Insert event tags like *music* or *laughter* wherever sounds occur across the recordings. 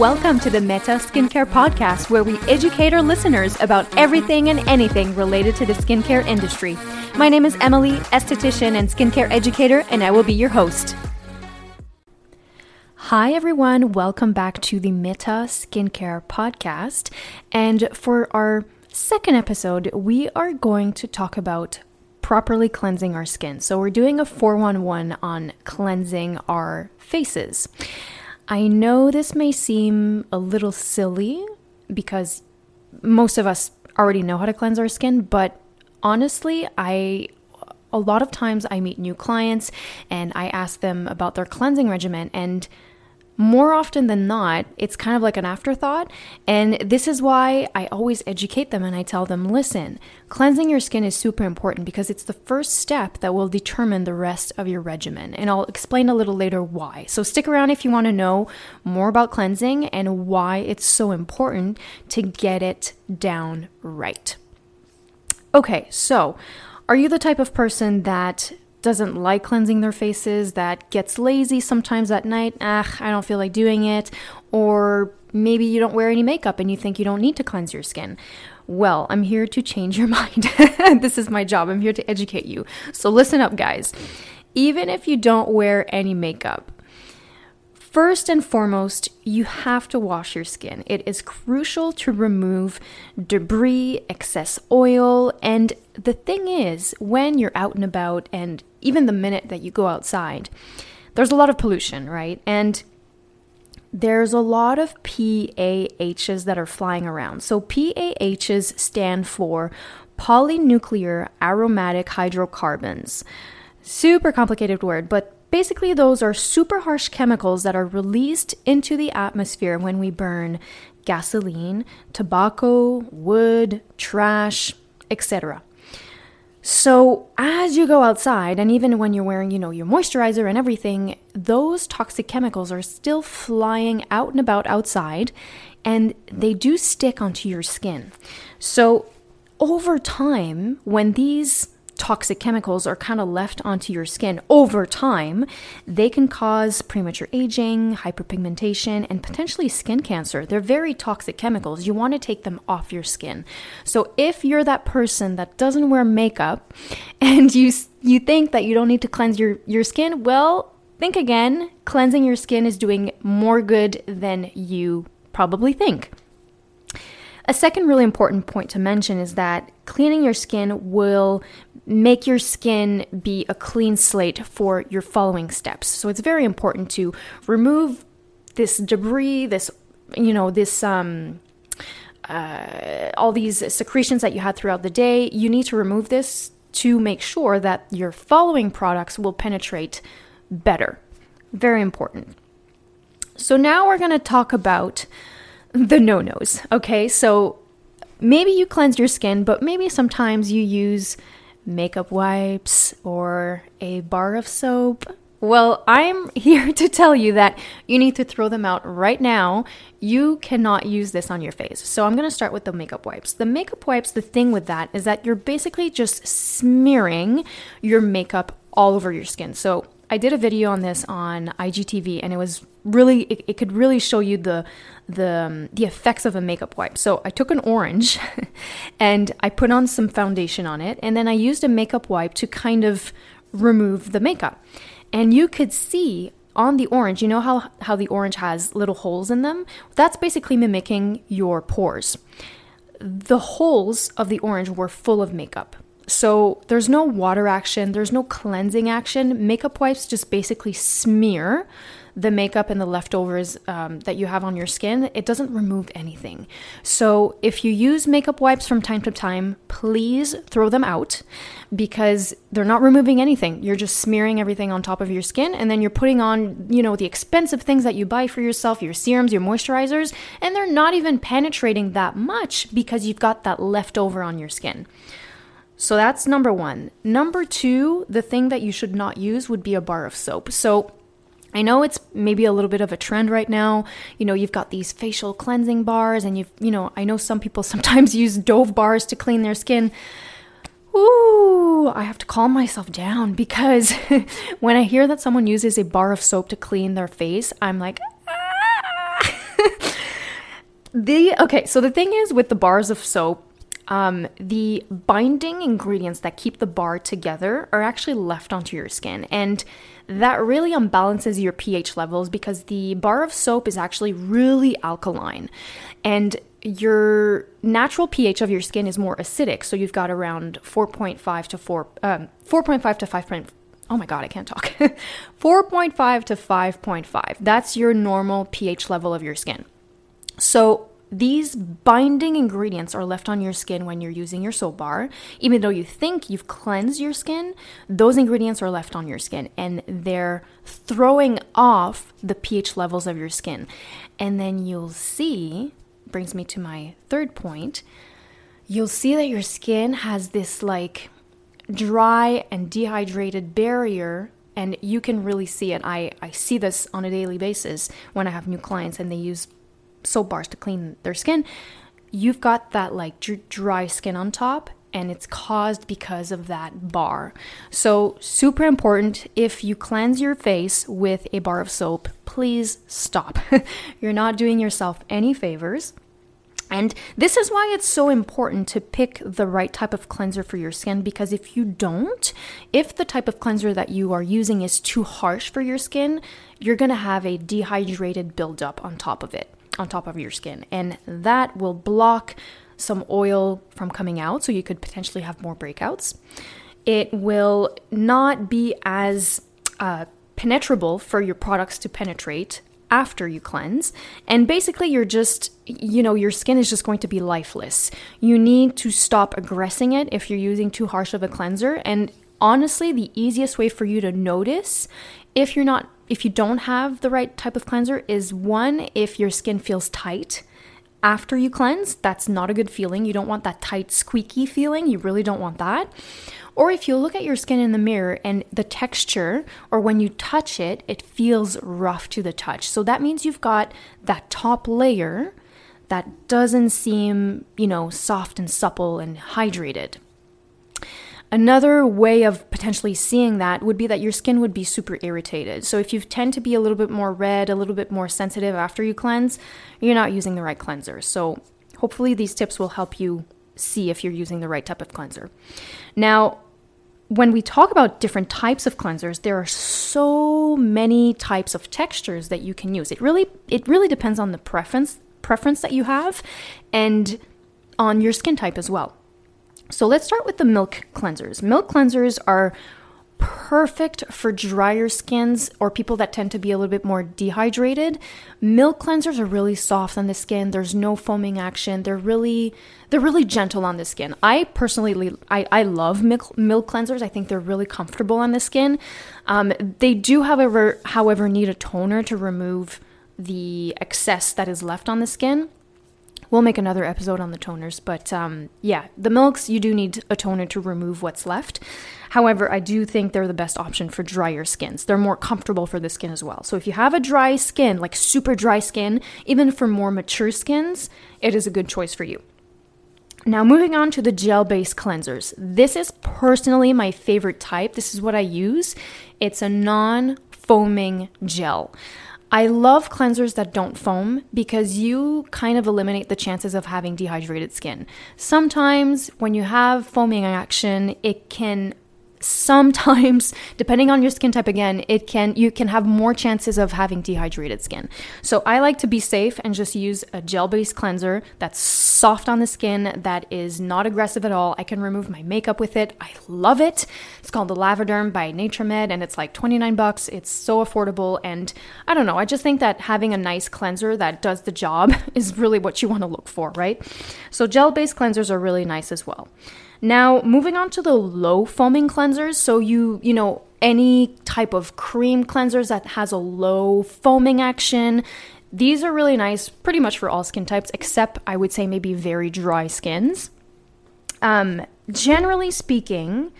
Welcome to the Meta Skincare Podcast, where we educate our listeners about everything and anything related to the skincare industry. My name is Emily, esthetician and skincare educator, and I will be your host. Hi, everyone. Welcome back to the Meta Skincare Podcast. And for our second episode, we are going to talk about properly cleansing our skin. So, we're doing a 411 on cleansing our faces. I know this may seem a little silly because most of us already know how to cleanse our skin, but honestly, I a lot of times I meet new clients and I ask them about their cleansing regimen and more often than not, it's kind of like an afterthought. And this is why I always educate them and I tell them listen, cleansing your skin is super important because it's the first step that will determine the rest of your regimen. And I'll explain a little later why. So stick around if you want to know more about cleansing and why it's so important to get it down right. Okay, so are you the type of person that doesn't like cleansing their faces, that gets lazy sometimes at night, ah, I don't feel like doing it, or maybe you don't wear any makeup and you think you don't need to cleanse your skin. Well, I'm here to change your *laughs* mind. this is my job. I'm here to educate you. So listen up, guys. Even if you don't wear any makeup, First and foremost, you have to wash your skin. It is crucial to remove debris, excess oil, and the thing is, when you're out and about, and even the minute that you go outside, there's a lot of pollution, right? And there's a lot of PAHs that are flying around. So, PAHs stand for polynuclear aromatic hydrocarbons. Super complicated word, but Basically, those are super harsh chemicals that are released into the atmosphere when we burn gasoline, tobacco, wood, trash, etc. So, as you go outside, and even when you're wearing, you know, your moisturizer and everything, those toxic chemicals are still flying out and about outside, and they do stick onto your skin. So, over time, when these toxic chemicals are kind of left onto your skin over time, they can cause premature aging, hyperpigmentation, and potentially skin cancer. They're very toxic chemicals. You want to take them off your skin. So if you're that person that doesn't wear makeup *laughs* and you you think that you don't need to cleanse your your skin, well, think again. Cleansing your skin is doing more good than you probably think. A second really important point to mention is that cleaning your skin will make your skin be a clean slate for your following steps. So it's very important to remove this debris, this, you know, this, um, uh, all these secretions that you had throughout the day. You need to remove this to make sure that your following products will penetrate better. Very important. So now we're going to talk about the no nos. Okay, so maybe you cleanse your skin, but maybe sometimes you use makeup wipes or a bar of soap. Well, I'm *laughs* here to tell you that you need to throw them out right now. You cannot use this on your face. So, I'm going to start with the makeup wipes. The makeup wipes, the thing with that is that you're basically just smearing your makeup all over your skin. So, I did a video on this on IGTV and it was really it, it could really show you the the um, the effects of a makeup wipe. So I took an orange *laughs* and I put on some foundation on it and then I used a makeup wipe to kind of remove the makeup. And you could see on the orange, you know how how the orange has little holes in them? That's basically mimicking your pores. The holes of the orange were full of makeup. So there's no water action, there's no cleansing action. Makeup wipes just basically smear the makeup and the leftovers um, that you have on your skin. It doesn't remove anything. So if you use makeup wipes from time to time, please throw them out because they're not removing anything. You're just smearing everything on top of your skin and then you're putting on, you know, the expensive things that you buy for yourself, your serums, your moisturizers, and they're not even penetrating that much because you've got that leftover on your skin. So that's number one. Number two, the thing that you should not use would be a bar of soap. So I know it's maybe a little bit of a trend right now. You know, you've got these facial cleansing bars, and you've, you know, I know some people *laughs* sometimes use Dove bars to clean their skin. Ooh, I have to calm myself down because *laughs* when I hear that someone uses a bar of soap to clean their face, I'm like, ah! *laughs* the okay, so the thing is with the bars of soap, um, the binding ingredients that keep the bar together are actually left onto your skin. And that really unbalances your pH levels because the bar of soap is actually really alkaline. And your natural pH of your skin is more acidic. So you've got around 4.5 to 4, um, 4.5 to 5. Oh my God, I can't talk. *laughs* 4.5 to 5.5. That's your normal pH level of your skin. So these binding ingredients are left on your skin when you're using your soap bar. Even though you think you've cleansed your skin, those ingredients are left on your skin and they're throwing off the pH levels of your skin. And then you'll see, brings me to my third point, you'll see that your skin has this like dry and dehydrated barrier and you can really see it. I, I see this on a daily basis when I have new clients and they use soap bars to clean their skin, you've got that like dry skin on top and it's caused because of that bar. So, super important if you cleanse your face with a bar of soap, please stop. *laughs* You're not doing yourself any favors. And this is why it's so important to pick the right type of cleanser for your skin because if you don't, if the type of cleanser that you are using is too harsh for your skin, you're gonna have a dehydrated buildup on top of it on top of your skin, and that will block some oil from coming out, so you could potentially have more breakouts. It will not be as uh, penetrable for your products to penetrate after you cleanse. And basically, you're just, you know, your skin is just going to be lifeless. You need to stop aggressing it if you're using too harsh of a cleanser. And honestly, the easiest way for you to notice if you're not if you don't have the right type of cleanser is one if your skin feels tight after you cleanse that's not a good feeling. You don't want that tight squeaky feeling. You really don't want that. Or if you look at your skin in the mirror and the texture or when you touch it it feels rough to the touch. So that means you've got that top layer that doesn't seem you know soft and supple and hydrated Another way of potentially seeing that would be that your skin would be super irritated. So if you tend to be a little bit more red, a little bit more sensitive after you cleanse, you're not using the right cleanser. So hopefully these tips will help you see if you're using the right type of cleanser. Now, when we talk about different types of cleansers, there are so many types of textures that you can use. It really it really depends on the preference preference that you have and on your skin type as well. So let's start with the milk cleansers. Milk cleansers are perfect for drier skins or people that tend to be a little bit more dehydrated. Milk cleansers are really soft on the skin. There's no foaming action. They're really they're really gentle on the skin. I personally I, I love milk, milk cleansers. I think they're really comfortable on the skin. Um, they do however however need a toner to remove the excess that is left on the skin. We'll make another episode on the toners, but um, yeah, the milks, you do need a toner to remove what's left. However, I do think they're the best option for drier skins. They're more comfortable for the skin as well. So if you have a dry skin, like super dry skin, even for more mature skins, it is a good choice for you. Now, moving on to the gel based cleansers. This is personally my favorite type. This is what I use. It's a non foaming gel. I love cleansers that don't foam because you kind of eliminate the chances of having dehydrated skin. Sometimes when you have foaming action, it can sometimes *laughs* depending on your skin type again it can you can have more chances of having dehydrated skin. So i like to be safe and just use a gel based cleanser that's soft on the skin that is not aggressive at all. I can remove my makeup with it. I love it. It's called the lavaderm by naturemed and it's like 29 bucks. It's so affordable and i don't know i just think that having a nice cleanser that does the job *laughs* is really what you want to look for right? So gel based cleansers are really nice as well now, moving on to the low foaming cleansers. So you, you know, any type of cream cleansers that has a low foaming action. These are really nice pretty much for all skin types, except I would say maybe very dry skins. Um, generally speaking,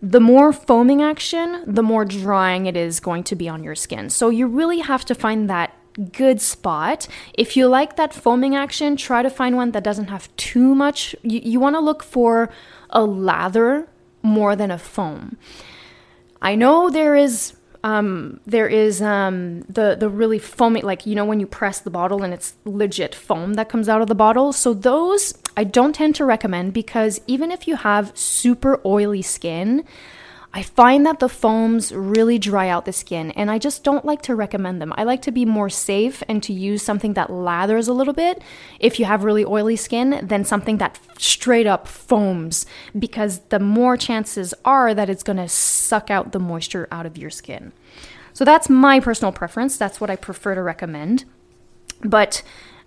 the more foaming action, the more drying it is going to be on your skin. So you really have to find that good spot. If you like that foaming action, try to find one that doesn't have too much. You, you want to look for a lather more than a foam. I know there is Um, there is um, the the really foamy, like you know when you press the bottle and it's legit foam that comes out of the bottle. So those I don't tend to recommend because even if you have super oily skin, I find that the foams really dry out the skin, and I just don't like to recommend them. I like to be more safe and to use something that lathers a little bit if you have really oily skin than something that straight up foams, because the more chances are that it's gonna suck out the moisture out of your skin. So that's my personal preference. That's what I prefer to recommend. But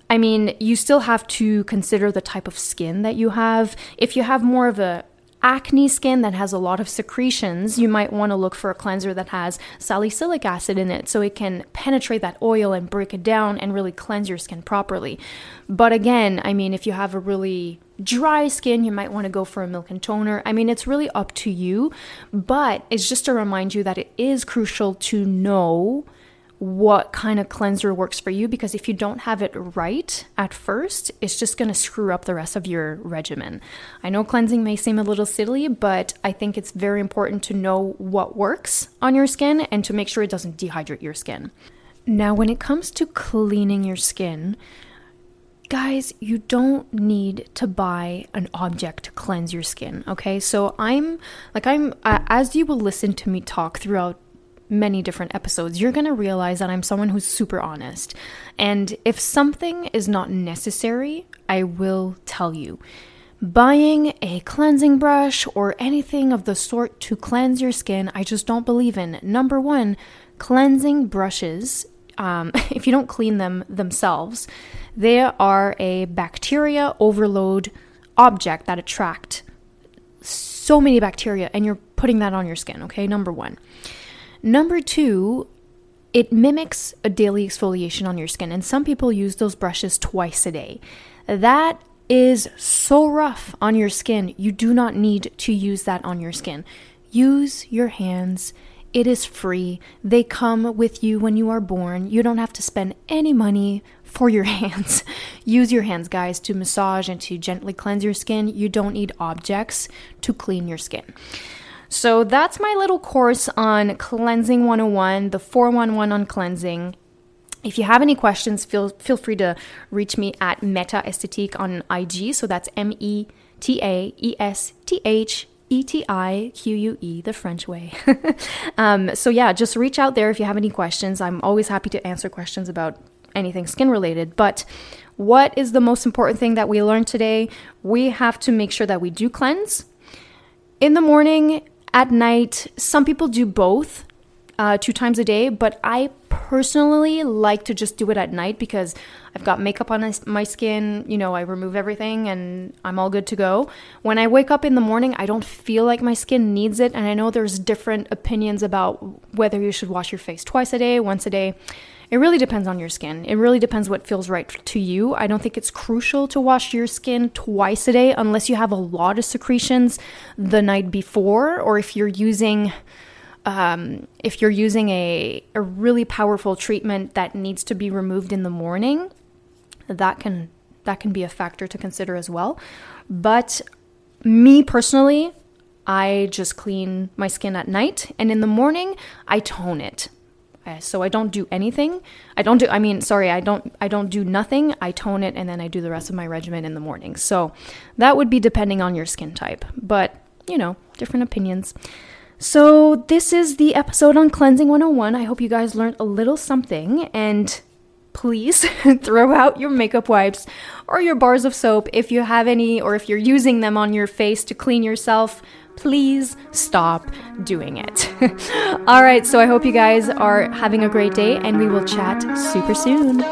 I mean, you still have to consider the type of skin that you have. If you have more of a acne skin that has a lot of secretions, you might want to look for a cleanser that has salicylic acid in it so it can penetrate that oil and break it down and really cleanse your skin properly. But again, I mean, if you have a really dry skin, you might want to go for a milk and toner. I mean, it's really up to you, but it's just to remind you that it is crucial to know what kind of cleanser works for you because if you don't have it right at first, it's just going to screw up the rest of your regimen. I know cleansing may seem a little silly, but I think it's very important to know what works on your skin and to make sure it doesn't dehydrate your skin. Now, when it comes to cleaning your skin, guys, you don't need to buy an object to cleanse your skin, okay? So I'm like I'm uh, as you will listen to me talk throughout many different episodes, you're going to realize that I'm someone who's super honest. And if something is not necessary, I will tell you. Buying a cleansing brush or anything of the sort to cleanse your skin, I just don't believe in. Number one, cleansing brushes, um, *laughs* if you don't clean them themselves, they are a bacteria overload object that attract so many bacteria, and you're putting that on your skin, okay? Number one. Number two, it mimics a daily exfoliation on your skin, and some people use those brushes twice a day. That is so rough on your skin. You do not need to use that on your skin. Use your hands. It is free. They come with you when you are born. You don't have to spend any money for your *laughs* hands. Use your hands, guys, to massage and to gently cleanse your skin. You don't need objects to clean your skin. So that's my little course on Cleansing 101, the 411 on cleansing. If you have any questions, feel feel free to reach me at Meta Esthétique on IG. So that's M E T A E S T H E T I Q U E, the French way. *laughs* um, so yeah, just reach out there if you have any questions. I'm always happy to answer questions about anything skin related. But what is the most important thing that we learned today? We have to make sure that we do cleanse in the morning at night, some people do both uh, two times a day, but I personally like to just do it at night because I've got makeup on my skin, you know, I remove everything and I'm all good to go. When I wake up in the morning, I don't feel like my skin needs it. And I know there's different opinions about whether you should wash your face twice a day, once a day. It really depends on your skin. It really depends what feels right to you. I don't think it's crucial to wash your skin twice a day unless you have a lot of secretions the night before or if you're using um, if you're using a, a really powerful treatment that needs to be removed in the morning, that can that can be a factor to consider as well. But me personally, I just clean my skin at night and in the morning I tone it. Uh, so I don't do anything. I don't do I mean, sorry, I don't I don't do nothing. I tone it and then I do the rest of my regimen in the morning. So that would be depending on your skin type. But, you know, different opinions. So this is the episode on cleansing 101. I hope you guys learned a little something and please *laughs* throw out your makeup wipes or your bars of soap if you have any or if you're using them on your face to clean yourself please stop doing it. *laughs* All right, so I hope you guys are having a great day and we will chat super soon.